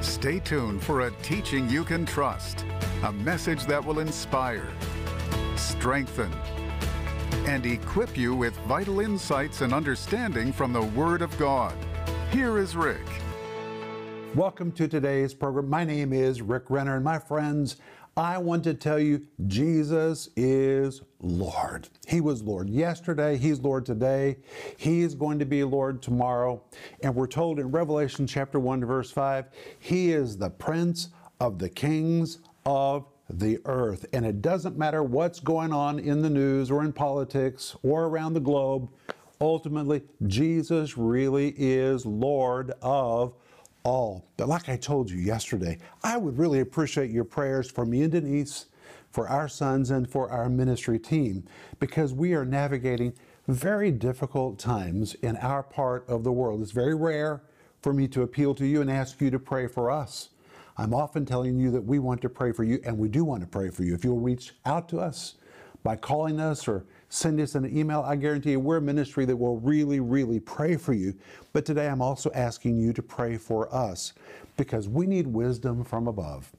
Stay tuned for a teaching you can trust, a message that will inspire, strengthen, and equip you with vital insights and understanding from the Word of God. Here is Rick. Welcome to today's program. My name is Rick Renner, and my friends, I want to tell you Jesus is Lord. He was Lord yesterday, He's Lord today, He is going to be Lord tomorrow. And we're told in Revelation chapter 1 verse 5, He is the Prince of the kings of the earth. And it doesn't matter what's going on in the news or in politics or around the globe, ultimately, Jesus really is Lord of all. But like I told you yesterday, I would really appreciate your prayers for me and Denise, for our sons, and for our ministry team because we are navigating very difficult times in our part of the world. It's very rare for me to appeal to you and ask you to pray for us. I'm often telling you that we want to pray for you, and we do want to pray for you. If you'll reach out to us by calling us or send us an email. I guarantee you, we're a ministry that will really, really pray for you. But today I'm also asking you to pray for us because we need wisdom from above.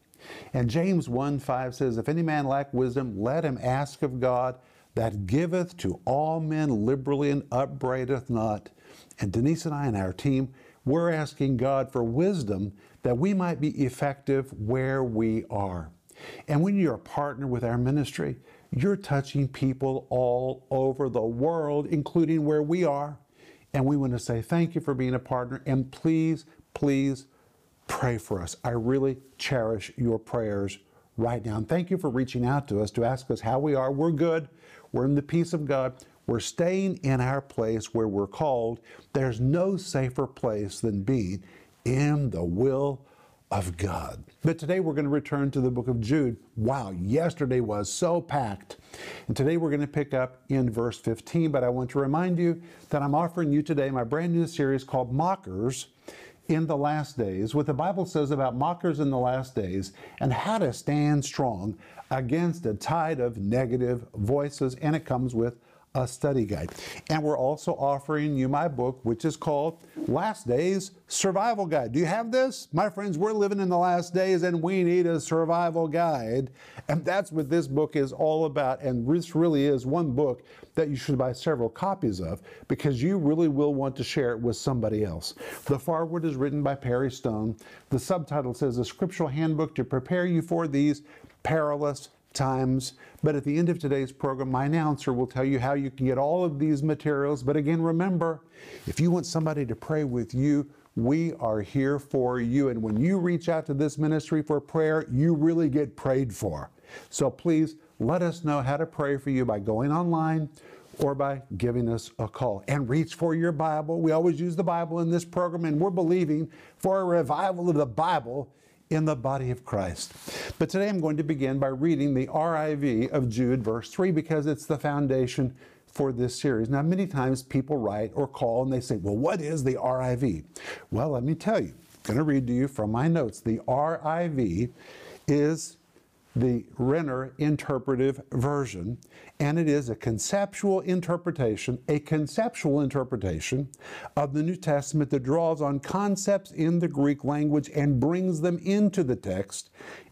And James 1 5 says, If any man lack wisdom, let him ask of God that giveth to all men liberally and upbraideth not. And Denise and I and our team, we're asking God for wisdom that we might be effective where we are. And when you're a partner with our ministry, you're touching people all over the world, including where we are. And we want to say thank you for being a partner. And please, please pray for us. I really cherish your prayers right now. And thank you for reaching out to us to ask us how we are. We're good. We're in the peace of God. We're staying in our place where we're called. There's no safer place than being in the will of God. But today we're going to return to the book of Jude. Wow, yesterday was so packed. And today we're going to pick up in verse 15. But I want to remind you that I'm offering you today my brand new series called Mockers in the Last Days, what the Bible says about mockers in the last days and how to stand strong against a tide of negative voices. And it comes with a study guide. And we're also offering you my book, which is called Last Days Survival Guide. Do you have this? My friends, we're living in the last days and we need a survival guide. And that's what this book is all about. And this really is one book that you should buy several copies of because you really will want to share it with somebody else. The foreword is written by Perry Stone. The subtitle says, A Scriptural Handbook to Prepare You for These Perilous times. But at the end of today's program, my announcer will tell you how you can get all of these materials. But again, remember, if you want somebody to pray with you, we are here for you. And when you reach out to this ministry for prayer, you really get prayed for. So please let us know how to pray for you by going online or by giving us a call. And reach for your Bible. We always use the Bible in this program, and we're believing for a revival of the Bible in the body of Christ. But today I'm going to begin by reading the RIV of Jude, verse 3, because it's the foundation for this series. Now, many times people write or call and they say, Well, what is the RIV? Well, let me tell you. I'm going to read to you from my notes. The RIV is the Renner interpretive version, and it is a conceptual interpretation, a conceptual interpretation of the New Testament that draws on concepts in the Greek language and brings them into the text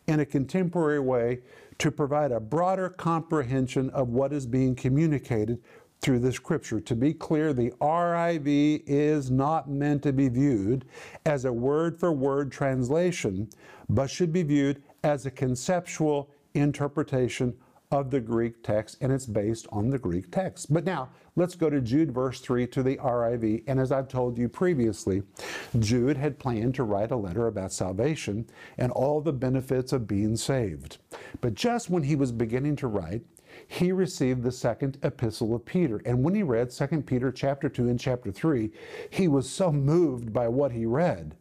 in a contemporary way to provide a broader comprehension of what is being communicated through the scripture. To be clear, the RIV is not meant to be viewed as a word for word translation, but should be viewed as a conceptual interpretation of the Greek text, and it's based on the Greek text. But now, let's go to Jude verse 3 to the RIV. And as I've told you previously, Jude had planned to write a letter about salvation and all the benefits of being saved. But just when he was beginning to write, he received the second epistle of Peter. And when he read 2 Peter chapter 2 and chapter 3, he was so moved by what he read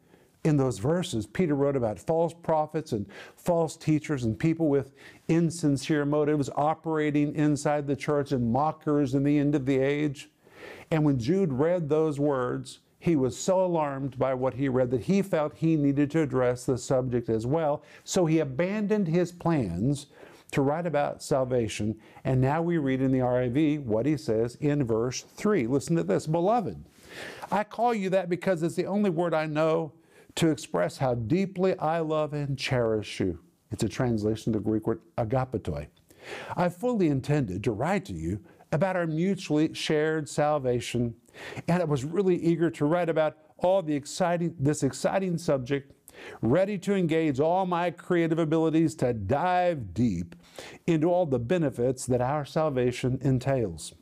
in those verses, Peter wrote about false prophets and false teachers and people with insincere motives operating inside the church and mockers in the end of the age. And when Jude read those words, he was so alarmed by what he read that he felt he needed to address the subject as well. So he abandoned his plans to write about salvation. And now we read in the RIV what he says in verse 3. Listen to this Beloved, I call you that because it's the only word I know to express how deeply I love and cherish you. It's a translation of the Greek word agapetoi. I fully intended to write to you about our mutually shared salvation, and I was really eager to write about all the exciting this exciting subject, ready to engage all my creative abilities to dive deep into all the benefits that our salvation entails.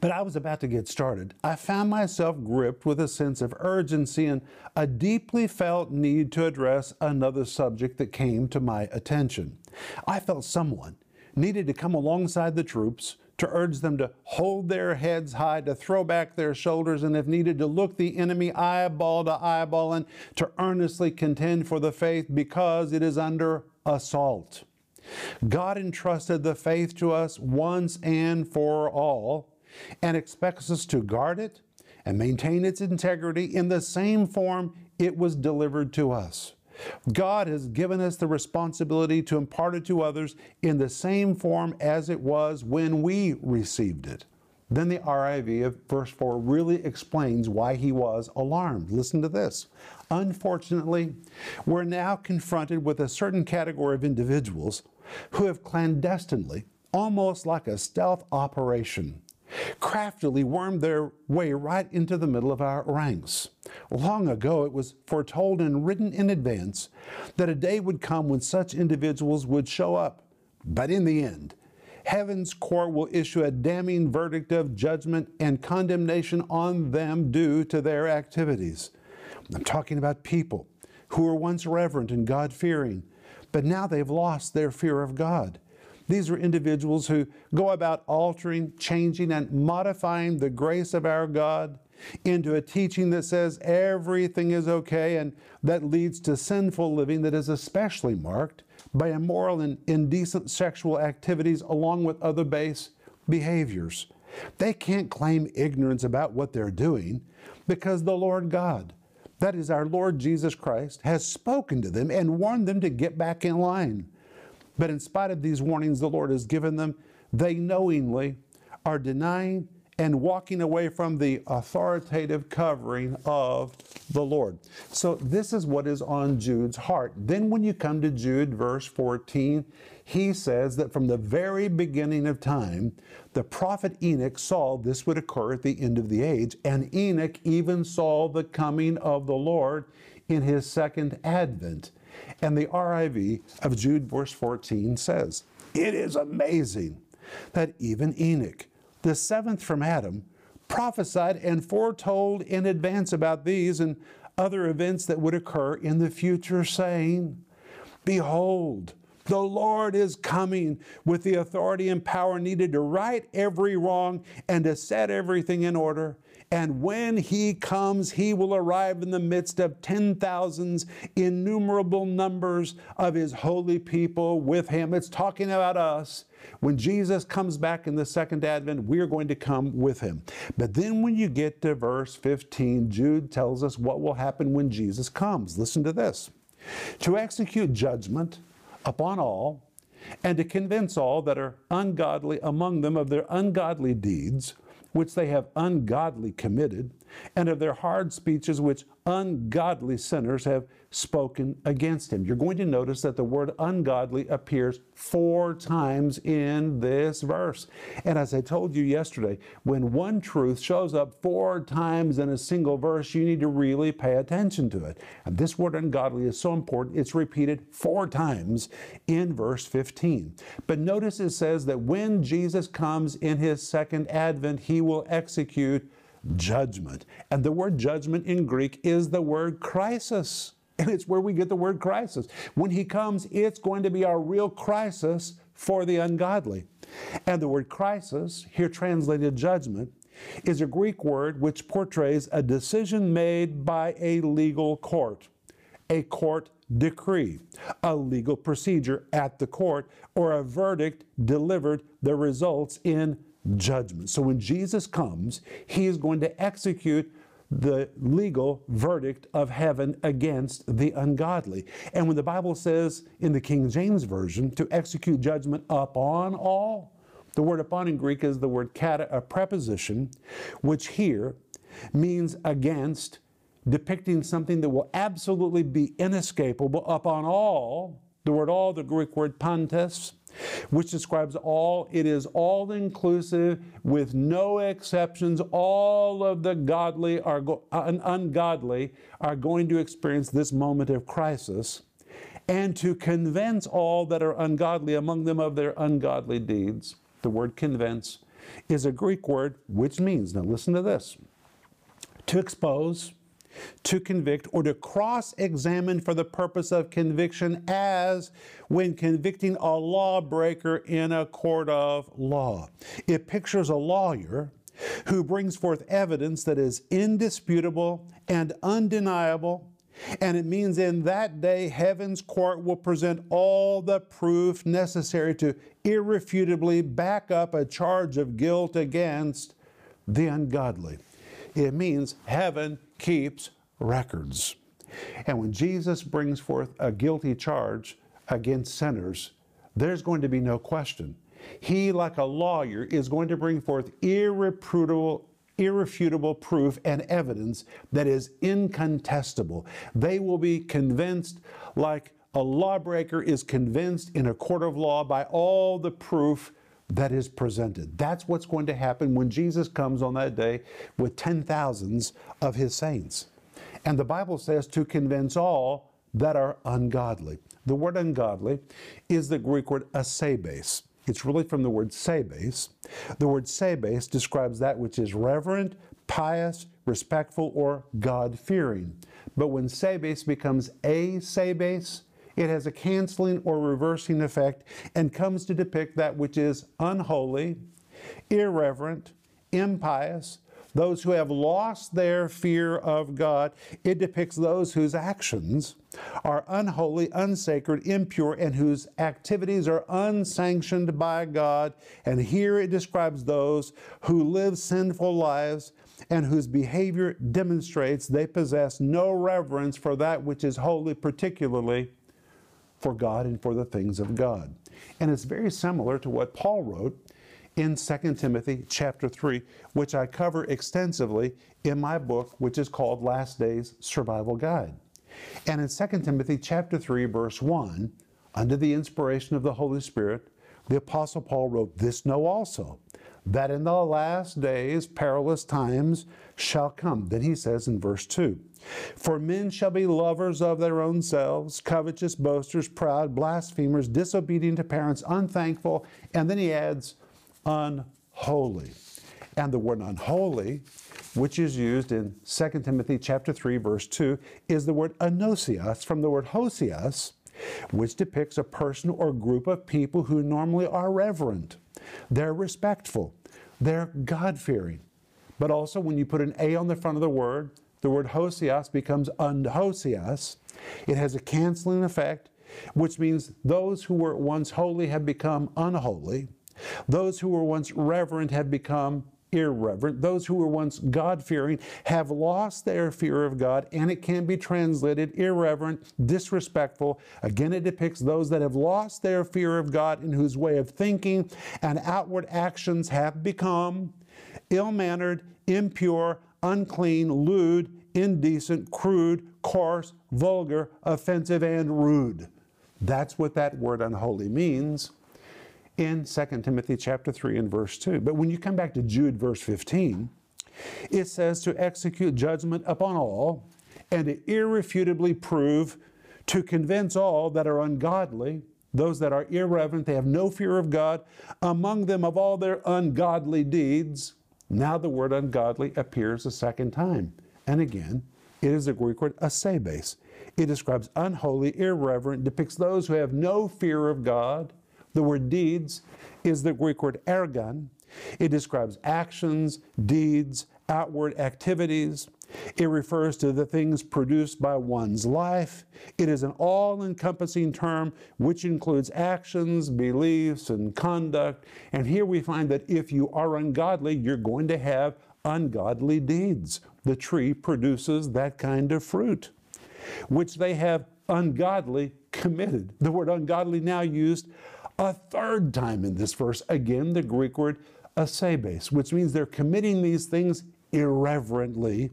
But I was about to get started. I found myself gripped with a sense of urgency and a deeply felt need to address another subject that came to my attention. I felt someone needed to come alongside the troops to urge them to hold their heads high, to throw back their shoulders, and if needed, to look the enemy eyeball to eyeball and to earnestly contend for the faith because it is under assault. God entrusted the faith to us once and for all and expects us to guard it and maintain its integrity in the same form it was delivered to us. God has given us the responsibility to impart it to others in the same form as it was when we received it. Then the RIV of verse 4 really explains why he was alarmed. Listen to this. Unfortunately, we're now confronted with a certain category of individuals who have clandestinely, almost like a stealth operation, craftily wormed their way right into the middle of our ranks. Long ago, it was foretold and written in advance that a day would come when such individuals would show up. But in the end, heaven's court will issue a damning verdict of judgment and condemnation on them due to their activities. I'm talking about people who were once reverent and God fearing, but now they've lost their fear of God. These are individuals who go about altering, changing, and modifying the grace of our God into a teaching that says everything is okay and that leads to sinful living that is especially marked by immoral and indecent sexual activities along with other base behaviors. They can't claim ignorance about what they're doing because the Lord God, that is our Lord Jesus Christ, has spoken to them and warned them to get back in line. But in spite of these warnings the Lord has given them, they knowingly are denying and walking away from the authoritative covering of the Lord. So, this is what is on Jude's heart. Then, when you come to Jude, verse 14, he says that from the very beginning of time, the prophet Enoch saw this would occur at the end of the age, and Enoch even saw the coming of the Lord in his second advent. And the RIV of Jude, verse 14 says, It is amazing that even Enoch, the seventh from Adam, prophesied and foretold in advance about these and other events that would occur in the future, saying, Behold, the Lord is coming with the authority and power needed to right every wrong and to set everything in order. And when he comes, he will arrive in the midst of ten thousands, innumerable numbers of his holy people with him. It's talking about us. When Jesus comes back in the second advent, we are going to come with him. But then when you get to verse 15, Jude tells us what will happen when Jesus comes. Listen to this to execute judgment upon all, and to convince all that are ungodly among them of their ungodly deeds which they have ungodly committed, and of their hard speeches which ungodly sinners have spoken against him. You're going to notice that the word ungodly appears four times in this verse. And as I told you yesterday, when one truth shows up four times in a single verse, you need to really pay attention to it. And this word ungodly is so important, it's repeated four times in verse 15. But notice it says that when Jesus comes in his second advent, he will execute judgment. And the word judgment in Greek is the word crisis. And it's where we get the word crisis. When he comes, it's going to be a real crisis for the ungodly. And the word crisis, here translated judgment, is a Greek word which portrays a decision made by a legal court, a court decree, a legal procedure at the court, or a verdict delivered that results in judgment. So when Jesus comes, he is going to execute the legal verdict of heaven against the ungodly. And when the Bible says in the King James Version to execute judgment upon all, the word upon in Greek is the word kata, a preposition, which here means against depicting something that will absolutely be inescapable upon all. The word all, the Greek word pantes, which describes all. It is all inclusive with no exceptions. All of the godly are go- uh, un- ungodly are going to experience this moment of crisis and to convince all that are ungodly among them of their ungodly deeds. The word convince is a Greek word which means, now listen to this, to expose, to convict, or to cross examine for the purpose of conviction, as when convicting a lawbreaker in a court of law. It pictures a lawyer who brings forth evidence that is indisputable and undeniable. And it means in that day, heaven's court will present all the proof necessary to irrefutably back up a charge of guilt against the ungodly. It means heaven keeps records. And when Jesus brings forth a guilty charge against sinners, there's going to be no question. He, like a lawyer, is going to bring forth irrefutable, irrefutable proof and evidence that is incontestable. They will be convinced, like a lawbreaker is convinced in a court of law by all the proof that is presented. That's what's going to happen when Jesus comes on that day with ten thousands of his saints. And the Bible says to convince all that are ungodly. The word ungodly is the Greek word asebes. It's really from the word sebes. The word sebes describes that which is reverent, pious, respectful, or God fearing. But when sebes becomes a sebes, it has a canceling or reversing effect and comes to depict that which is unholy, irreverent, impious, those who have lost their fear of God. It depicts those whose actions are unholy, unsacred, impure, and whose activities are unsanctioned by God. And here it describes those who live sinful lives and whose behavior demonstrates they possess no reverence for that which is holy, particularly for God and for the things of God. And it's very similar to what Paul wrote in 2 Timothy chapter 3, which I cover extensively in my book, which is called Last Days Survival Guide. And in 2 Timothy chapter 3, verse 1, under the inspiration of the Holy Spirit, the Apostle Paul wrote, This know also, that in the last days perilous times shall come. Then he says in verse 2 For men shall be lovers of their own selves, covetous, boasters, proud, blasphemers, disobedient to parents, unthankful. And then he adds, unholy. And the word unholy, which is used in 2 Timothy chapter 3, verse 2, is the word anosias from the word hosias, which depicts a person or group of people who normally are reverent. They're respectful. They're God fearing. But also, when you put an A on the front of the word, the word hosias becomes unhosias. It has a canceling effect, which means those who were once holy have become unholy. Those who were once reverent have become irreverent. Those who were once God fearing have lost their fear of God, and it can be translated irreverent, disrespectful. Again, it depicts those that have lost their fear of God and whose way of thinking and outward actions have become ill mannered, impure, unclean, lewd, indecent, crude, coarse, vulgar, offensive, and rude. That's what that word unholy means in 2 Timothy chapter 3 and verse 2. But when you come back to Jude verse 15, it says to execute judgment upon all and to irrefutably prove to convince all that are ungodly, those that are irreverent, they have no fear of God, among them of all their ungodly deeds. Now the word ungodly appears a second time. And again, it is a Greek word asebes. It describes unholy, irreverent, depicts those who have no fear of God, the word deeds is the Greek word ergon. It describes actions, deeds, outward activities. It refers to the things produced by one's life. It is an all encompassing term which includes actions, beliefs, and conduct. And here we find that if you are ungodly, you're going to have ungodly deeds. The tree produces that kind of fruit, which they have ungodly committed. The word ungodly now used a third time in this verse. Again, the Greek word asebes, which means they're committing these things irreverently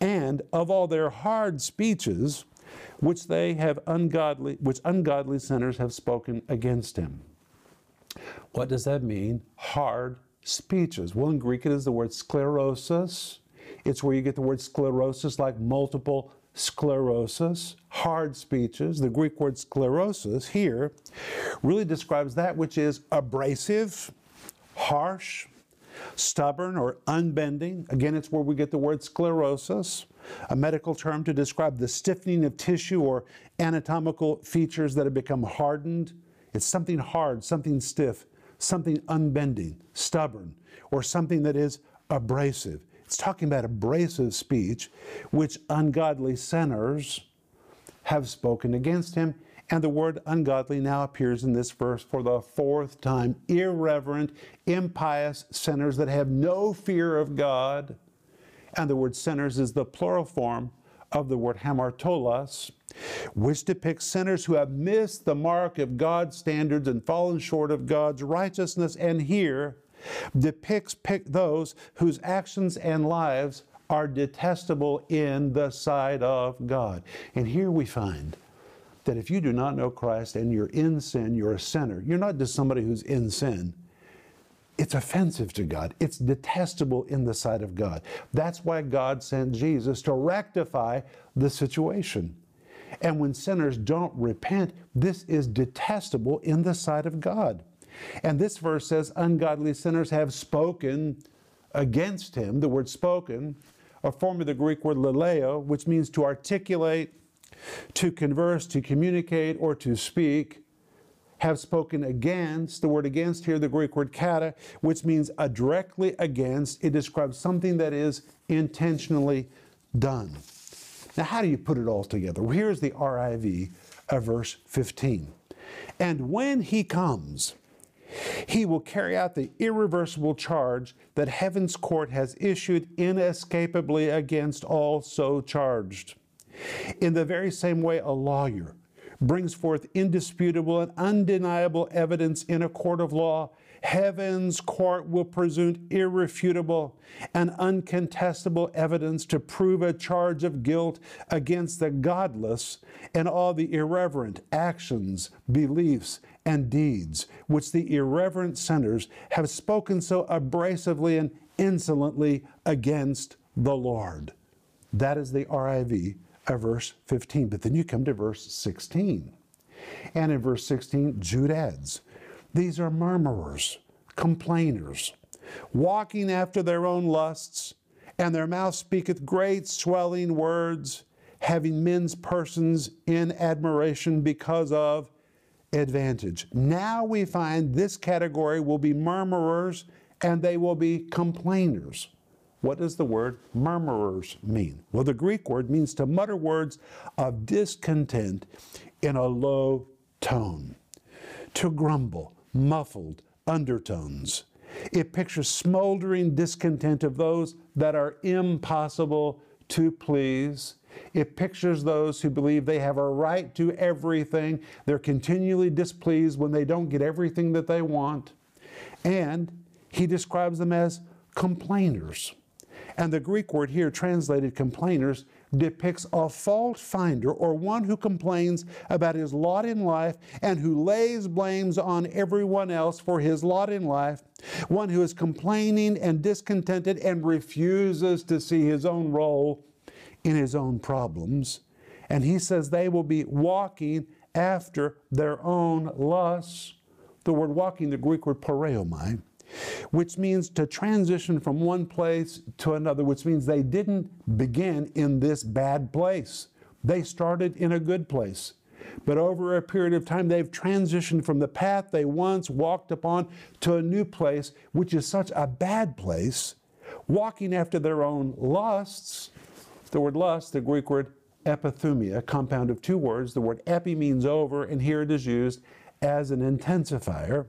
and of all their hard speeches, which they have ungodly, which ungodly sinners have spoken against him. What does that mean? Hard speeches. Well, in Greek it is the word sclerosis. It's where you get the word sclerosis, like multiple sclerosis, hard speeches. The Greek word sclerosis here really describes that which is abrasive, harsh, stubborn, or unbending. Again, it's where we get the word sclerosis, a medical term to describe the stiffening of tissue or anatomical features that have become hardened. It's something hard, something stiff, something unbending, stubborn, or something that is abrasive. It's talking about abrasive speech, which ungodly sinners have spoken against him. And the word ungodly now appears in this verse for the fourth time. Irreverent, impious sinners that have no fear of God. And the word sinners is the plural form of the word hamartolos, which depicts sinners who have missed the mark of God's standards and fallen short of God's righteousness. And here, depicts those whose actions and lives are detestable in the sight of God. And here we find that if you do not know Christ and you're in sin, you're a sinner. You're not just somebody who's in sin. It's offensive to God. It's detestable in the sight of God. That's why God sent Jesus to rectify the situation. And when sinners don't repent, this is detestable in the sight of God. And this verse says, ungodly sinners have spoken against him. The word spoken, a form of the Greek word laleo, which means to articulate, to converse, to communicate, or to speak, have spoken against. The word against here, the Greek word kata, which means a directly against. It describes something that is intentionally done. Now, how do you put it all together? Well, here's the RIV of verse 15. And when he comes, he will carry out the irreversible charge that heaven's court has issued inescapably against all so charged. In the very same way, a lawyer brings forth indisputable and undeniable evidence in a court of law, heaven's court will present irrefutable and uncontestable evidence to prove a charge of guilt against the godless and all the irreverent actions, beliefs, and deeds which the irreverent sinners have spoken so abrasively and insolently against the Lord. That is the RIV of verse 15. But then you come to verse 16. And in verse 16, Jude adds, These are murmurers, complainers, walking after their own lusts, and their mouth speaketh great swelling words, having men's persons in admiration because of advantage. Now we find this category will be murmurers and they will be complainers. What does the word murmurers mean? Well, the Greek word means to mutter words of discontent in a low tone, to grumble, muffled undertones. It pictures smoldering discontent of those that are impossible to please it pictures those who believe they have a right to everything. They're continually displeased when they don't get everything that they want. And he describes them as complainers. And the Greek word here, translated complainers, depicts a fault finder or one who complains about his lot in life and who lays blames on everyone else for his lot in life, one who is complaining and discontented and refuses to see his own role in his own problems. And he says they will be walking after their own lusts. The word walking, the Greek word poreuomai, which means to transition from one place to another, which means they didn't begin in this bad place. They started in a good place. But over a period of time, they've transitioned from the path they once walked upon to a new place, which is such a bad place, walking after their own lusts the word lust, the Greek word epithumia, compound of two words. The word epi means over, and here it is used as an intensifier.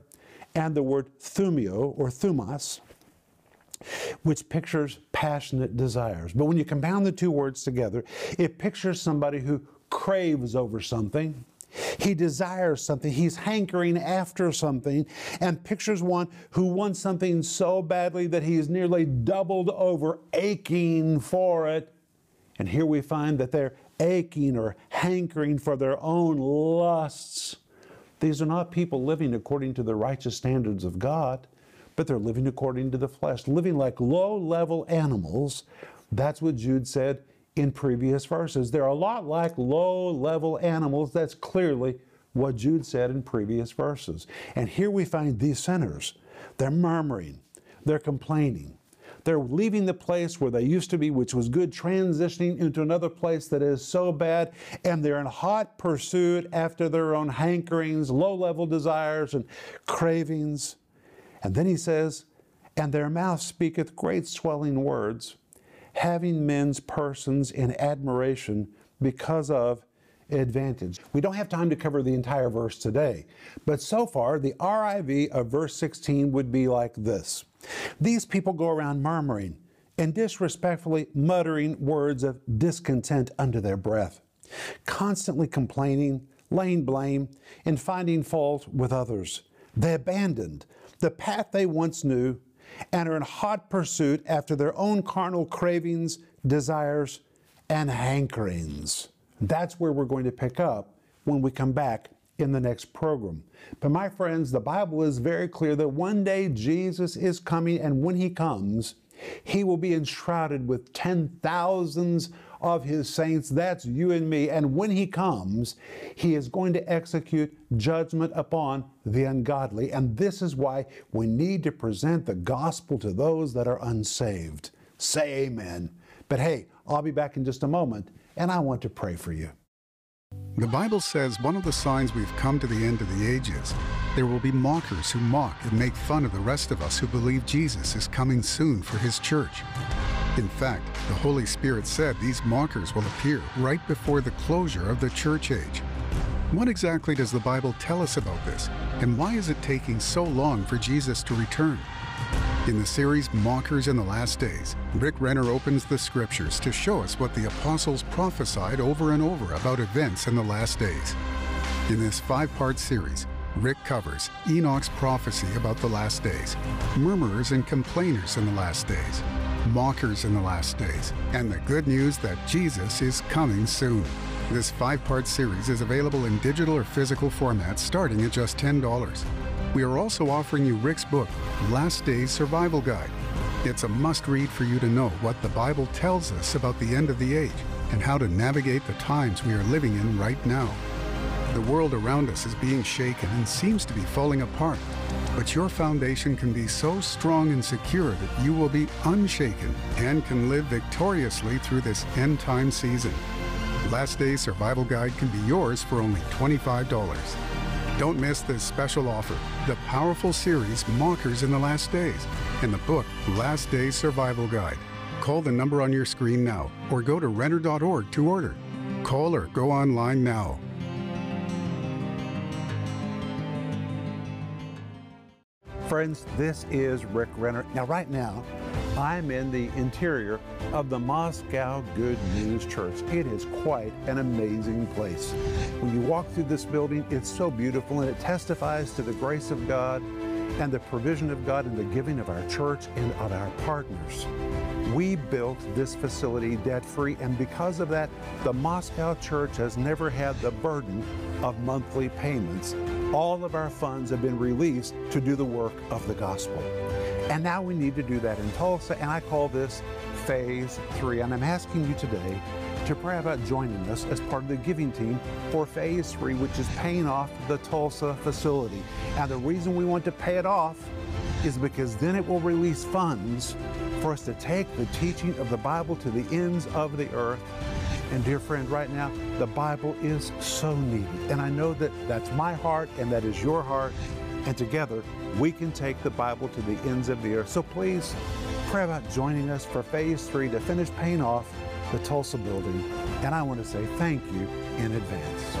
And the word thumio or thumas, which pictures passionate desires. But when you compound the two words together, it pictures somebody who craves over something. He desires something. He's hankering after something and pictures one who wants something so badly that he is nearly doubled over, aching for it And here we find that they're aching or hankering for their own lusts. These are not people living according to the righteous standards of God, but they're living according to the flesh, living like low level animals. That's what Jude said in previous verses. They're a lot like low level animals. That's clearly what Jude said in previous verses. And here we find these sinners. They're murmuring, they're complaining, they're leaving the place where they used to be, which was good, transitioning into another place that is so bad, and they're in hot pursuit after their own hankerings, low level desires, and cravings. And then he says, And their mouth speaketh great swelling words, having men's persons in admiration because of advantage. We don't have time to cover the entire verse today, but so far the RIV of verse 16 would be like this These people go around murmuring and disrespectfully muttering words of discontent under their breath, constantly complaining, laying blame, and finding fault with others. They abandoned the path they once knew and are in hot pursuit after their own carnal cravings, desires, and hankerings. That's where we're going to pick up when we come back in the next program. But my friends, the Bible is very clear that one day Jesus is coming, and when he comes, he will be enshrouded with ten thousands of his saints. That's you and me. And when he comes, he is going to execute judgment upon the ungodly. And this is why we need to present the gospel to those that are unsaved. Say amen. But hey, I'll be back in just a moment and I want to pray for you. The Bible says one of the signs we've come to the end of the ages, there will be mockers who mock and make fun of the rest of us who believe Jesus is coming soon for his church. In fact, the Holy Spirit said these mockers will appear right before the closure of the church age. What exactly does the Bible tell us about this, and why is it taking so long for Jesus to return? In the series Mockers in the Last Days, Rick Renner opens the scriptures to show us what the apostles prophesied over and over about events in the last days. In this five part series, Rick covers Enoch's prophecy about the last days, murmurers and complainers in the last days, mockers in the last days, and the good news that Jesus is coming soon. This five part series is available in digital or physical formats starting at just $10 we are also offering you Rick's book, Last Days Survival Guide. It's a must read for you to know what the Bible tells us about the end of the age and how to navigate the times we are living in right now. The world around us is being shaken and seems to be falling apart, but your foundation can be so strong and secure that you will be unshaken and can live victoriously through this end time season. Last Day Survival Guide can be yours for only $25. Don't miss this special offer the powerful series Mockers in the Last Days and the book Last Days Survival Guide. Call the number on your screen now or go to Renner.org to order. Call or go online now. Friends, this is Rick Renner. Now, right now, I'm in the interior of the Moscow Good News Church. It is quite an amazing place. When you walk through this building, it's so beautiful and it testifies to the grace of God and the provision of God and the giving of our church and of our partners. We built this facility debt free, and because of that, the Moscow Church has never had the burden of monthly payments. All of our funds have been released to do the work of the gospel. And now we need to do that in Tulsa, and I call this phase three. And I'm asking you today to pray about joining us as part of the giving team for phase three, which is paying off the Tulsa facility. And the reason we want to pay it off is because then it will release funds for us to take the teaching of the Bible to the ends of the earth. And dear friend, right now, the Bible is so needed. And I know that that's my heart and that is your heart. And together, we can take the Bible to the ends of the earth. So please pray about joining us for phase three to finish paying off the Tulsa building. And I want to say thank you in advance.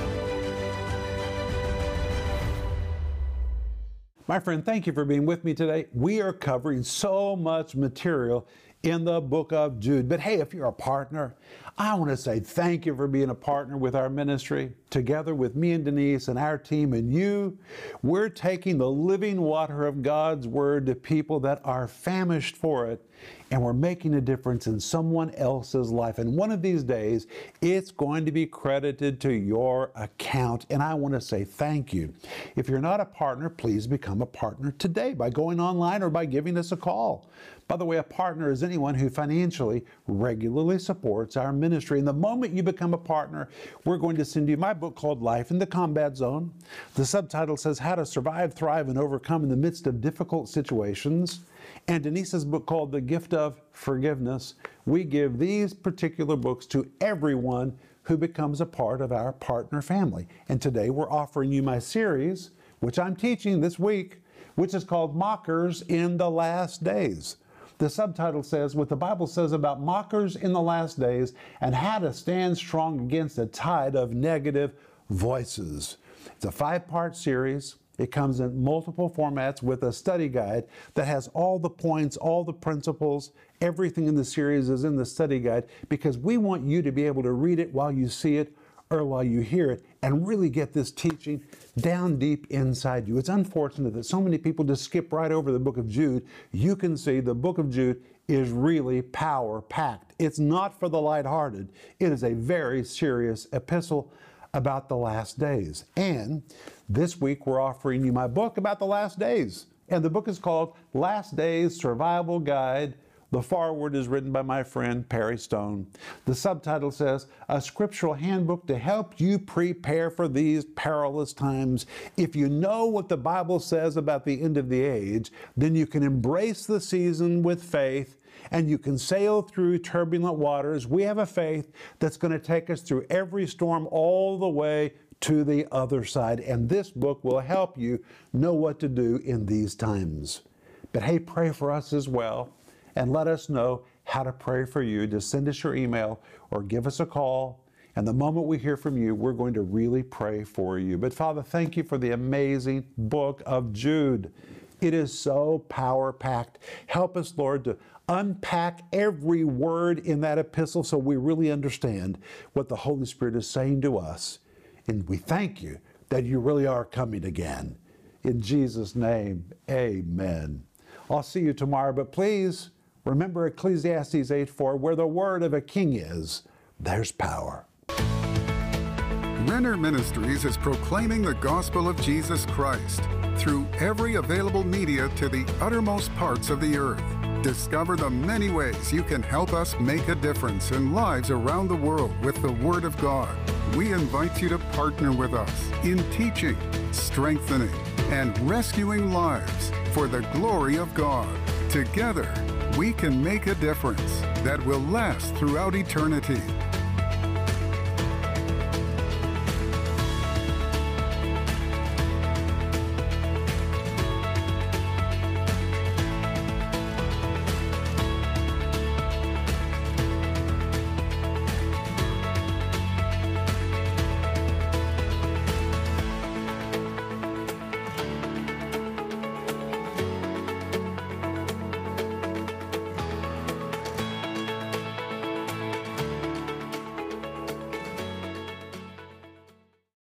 My friend, thank you for being with me today. We are covering so much material in the book of Jude. But hey, if you're a partner, I want to say thank you for being a partner with our ministry. together with me and Denise and our team and you, we're taking the living water of God's Word to people that are famished for it, and we're making a difference in someone else's life. And one of these days, it's going to be credited to your account. And I want to say thank you. If you're not a partner, please become a partner today by going online or by giving us a call. By the way, a partner is anyone who financially regularly supports our ministry. And the moment you become a partner, we're going to send you my book called Life in the Combat Zone. The subtitle says How to Survive, Thrive, and Overcome in the Midst of Difficult Situations. And Denise's book called The Gift of Forgiveness. We give these particular books to everyone who becomes a part of our partner family. And today we're offering you my series, which I'm teaching this week, which is called Mockers in the Last Days. The subtitle says, What the Bible says about mockers in the last days and how to stand strong against a tide of negative voices. It's a five part series. It comes in multiple formats with a study guide that has all the points, all the principles, everything in the series is in the study guide because we want you to be able to read it while you see it or while you hear it and really get this teaching down deep inside you. It's unfortunate that so many people just skip right over the book of Jude. You can see the book of Jude is really power packed. It's not for the lighthearted, it is a very serious epistle about the last days. And this week we're offering you my book about the last days. And the book is called Last Days Survival Guide the foreword is written by my friend Perry Stone. The subtitle says, A scriptural handbook to help you prepare for these perilous times. If you know what the Bible says about the end of the age, then you can embrace the season with faith and you can sail through turbulent waters. We have a faith that's going to take us through every storm all the way to the other side. And this book will help you know what to do in these times. But hey, pray for us as well and let us know how to pray for you. Just send us your email or give us a call. And the moment we hear from you, we're going to really pray for you. But Father, thank you for the amazing book of Jude. It is so power packed. Help us, Lord, to unpack every word in that epistle so we really understand what the Holy Spirit is saying to us. And we thank you that you really are coming again. In Jesus' name, amen. I'll see you tomorrow, but please Remember Ecclesiastes 8 4, where the word of a king is, there's power. Renner Ministries is proclaiming the gospel of Jesus Christ through every available media to the uttermost parts of the earth. Discover the many ways you can help us make a difference in lives around the world with the Word of God. We invite you to partner with us in teaching, strengthening, and rescuing lives for the glory of God. Together, we can make a difference that will last throughout eternity.